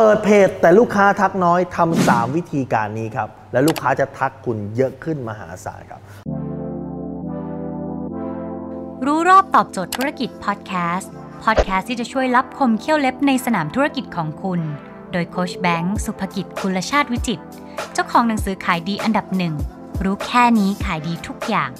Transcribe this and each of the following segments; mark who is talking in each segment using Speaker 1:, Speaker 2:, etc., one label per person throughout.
Speaker 1: เปิดเพจแต่ลูกค้าทักน้อยทำสามวิธีการนี้ครับ และลูกค้าจะทักคุณเยอะขึ้นมหาศาลครับ
Speaker 2: รู้รอบตอบโจทย์ธุรกิจพอดแคสต์พอดแคสต์ที่จะช่วยรับคมเขี้ยวเล็บในสนามธุรกิจของคุณ โดยโคชแบงค์สุภกิจคุลชาติวิจิต เจ้าของหนังสือขายดีอันดับหนึ่งรู้แค่นี้ขายดีทุกอย่าง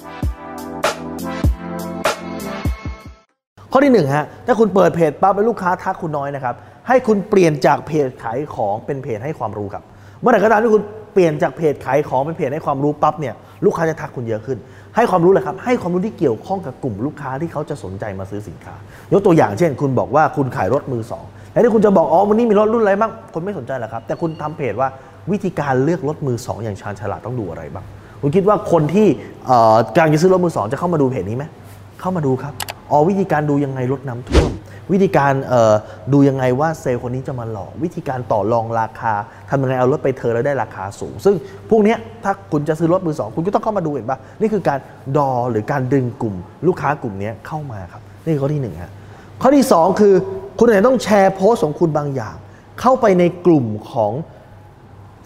Speaker 1: ข้อที่หนึ่งฮะถ้าคุณเปิดเพจปั๊บแล้วลูกค้าทักคุณน้อยนะครับให้คุณเปลี่ยนจากเพจขายของเป็นเพจให้ความรู้ครับ เมื่อไหร่ก็ตามที่คุณเปลี่ยนจากเพจขายของเป็นเพจให้ความรู้ปั๊บเนี่ยลูกค้าจะทักคุณเยอะขึ้น ให้ความรู้เลยครับให้ความรู้ที่เกี่ยวข้องกับกลุ่มลูกค้าที่เขาจะสนใจมาซื้อสินค้า ยกตัวอย่างเช่น คุณบอกว่าคุณขายรถมือสองแล้วที่คุณจะบอกอ๋อวันนี้มีรถรุ่นอะไรบ้างคนไม่สนใจหรอกครับ แต่คุณทำเพจว่าวิธีการเลือกรถมือสองอย่างชาญฉลาดต้องดูอะไรบ้างคุณคิดว่าคนที่กำลังจะซื้อรถมือสองจะเข้ามาดูเพจนี้ไหมเข้ามาดูครับ อ๋อวิธีการดูยังไงรถน้ำท่วม วิธีการดูยังไงว่าเซลล์คนนี้จะมาหลอก วิธีการต่อรองราคาทำยังไงเอารถไปเธอแล้วได้ราคาสูง ซึ่งพวกนี้ถ้าคุณจะซื้อรถมือสองคุณก็ต้องเข้ามาดูเห็นปะนี่คือการดอหรือการดึงกลุ่ม ลูกค้ากลุ่มนี้เข้ามาครับ นี่คือข้อที่หนึ่งฮะข้อที่สองคือคุณอาจจะต้องแชร์โพสต์ของคุณบางอย่าง เข้าไปในกลุ่มของ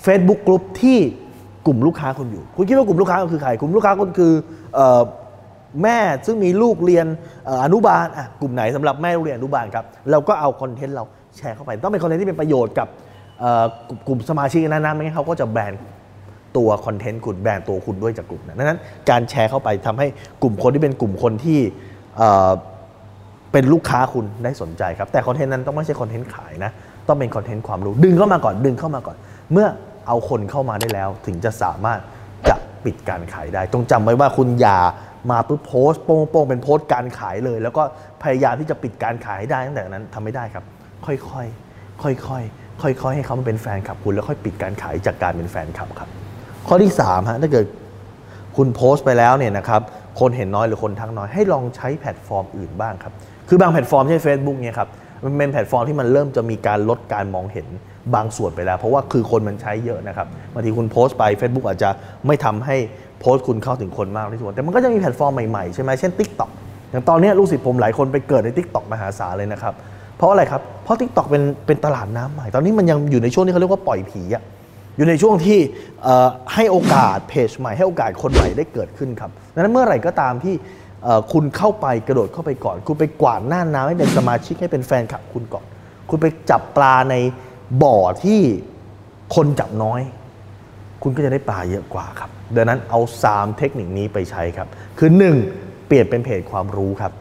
Speaker 1: Facebook กลุ่มที่กลุ่มลูกค้าคุณอยู่ คุณคิดว่ากลุ่มลูกค้าคุณคือใครกลุ่มลูกค้าคุณคืออ แม่ซึ่งมีลูกเรียนอนุบาลอะกลุ่มไหนสำหรับแม่ลูกเรียนอนุบาลครับเราก็เอาคอนเทนต์เราแชร์เข้าไป ต้องเป็นคอนเทนต์ที่เป็นประโยชน์กับกลุ่มสมาชิกนั้นๆไม่งั้นเขาก็จะแบนตัวคอนเทนต์คุณแบนตัวคุณด้วยจากกลุ่มนั้นดังนั้นการแชร์เข้าไปทำให้กลุ่มคนที่เป็นกลุ่มคนที่เอ่อเป็นลูกค้าคุณได้สนใจครับ แต่คอนเทนต์นั้นต้องไม่ใช่คอนเทนต์ขายนะ ต้องเป็นคอนเทนต์ความรู้ ดึงเข้ามาก่อนดึงเข้ามาก่อน เมื่อเอาคนเข้ามาได้แล้ว ถึงจะสามารถจะปิดการขายได้ ต้องจำไว้ว่าคุณอย่า มาปุ๊บโพสต์โป้งๆเป็นโพสต์การขายเลย แล้วก็พยายามที่จะปิดการขายให้ได้ตั้งแต่นั้นทำไม่ได้ครับ ค่อยๆค่อยๆค่อยๆให้เขามาเป็นแฟนคลับคุณแล้วค่อยปิดการขายจากการเป็นแฟนคลับครับ ข้อที่สามฮะถ้าเกิดคุณโพสต์ไปแล้วเนี่ยนะครับคนเห็นน้อยหรือคนทักน้อยให้ลองใช้แพลตฟอร์มอื่นบ้างครับคือบางแพลตฟอร์มเช่น Facebook เนี่ยครับ มันเป็นแพลตฟอร์มที่มันเริ่มจะมีการลดการมองเห็นบางส่วนไปแล้ว เพราะว่าคือคนมันใช้เยอะนะครับบางทีคุณโพสต์ไป Facebook อาจจะไม่ทำให้โพสต์คุณเข้าถึงคนมากที่สุดแต่มันก็จะมีแพลตฟอร์มใหม่ๆใช่ไหมเช่น TikTok อย่างตอนนี้ลูกศิษย์ผมหลายคนไปเกิดใน TikTok มหาศาลเลยนะครับเพราะอะไรครับเพราะ TikTok เป็นเป็นตลาดน้ำใหม่ ตอนนี้มันยังอยู่ในช่วงที่เขาเรียกว่าปล่อยผีอะอยู่ในช่วงที่ให้โอกาสเพจใหม่ให้โอกาสคนใหม่ได้เกิดขึ้นครับดังนั้นเมื่อไหร่ก็ตามที่ คุณเข้าไปกระโดดเข้าไปก่อน คุณไปกวาดหน้าน้ำให้เป็นสมาชิกให้เป็นแฟนคลับคุณก่อน คุณไปจับปลาในบ่อที่คนจับน้อย คุณก็จะได้ปลาเยอะกว่าครับ ดังนั้นเอา 3 เทคนิคนี้ไปใช้ครับ คือ 1. เปลี่ยนเป็นเพจความรู้ครับ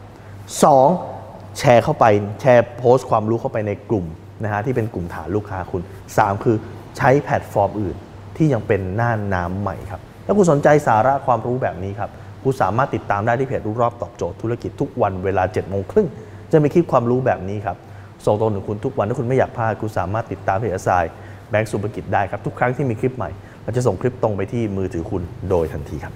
Speaker 1: 2. แชร์เข้าไปแชร์โพสต์ความรู้เข้าไปในกลุ่มนะฮะที่เป็นกลุ่มฐานลูกค้าคุณ 3 คือใช้แพลตฟอร์มอื่นที่ยังเป็นหน้าน้ำใหม่ครับ ถ้าคุณสนใจสาระความรู้แบบนี้ครับ คุณสามารถติดตามได้ที่เพจรู้รอบตอบโจทย์ธุรกิจทุกวันเวลา7จ็ดโมงครึ่งจะมีคลิปความรู้แบบนี้ครับส่งตรงถึงคุณทุกวันถ้าคุณไม่อยากพลาดคุณสามารถติดตามเพจสายแบงก์สุภกิจได้ครับทุกครั้งที่มีคลิปใหม่เราจะส่งคลิปตรงไปที่มือถือคุณโดยทันทีครับ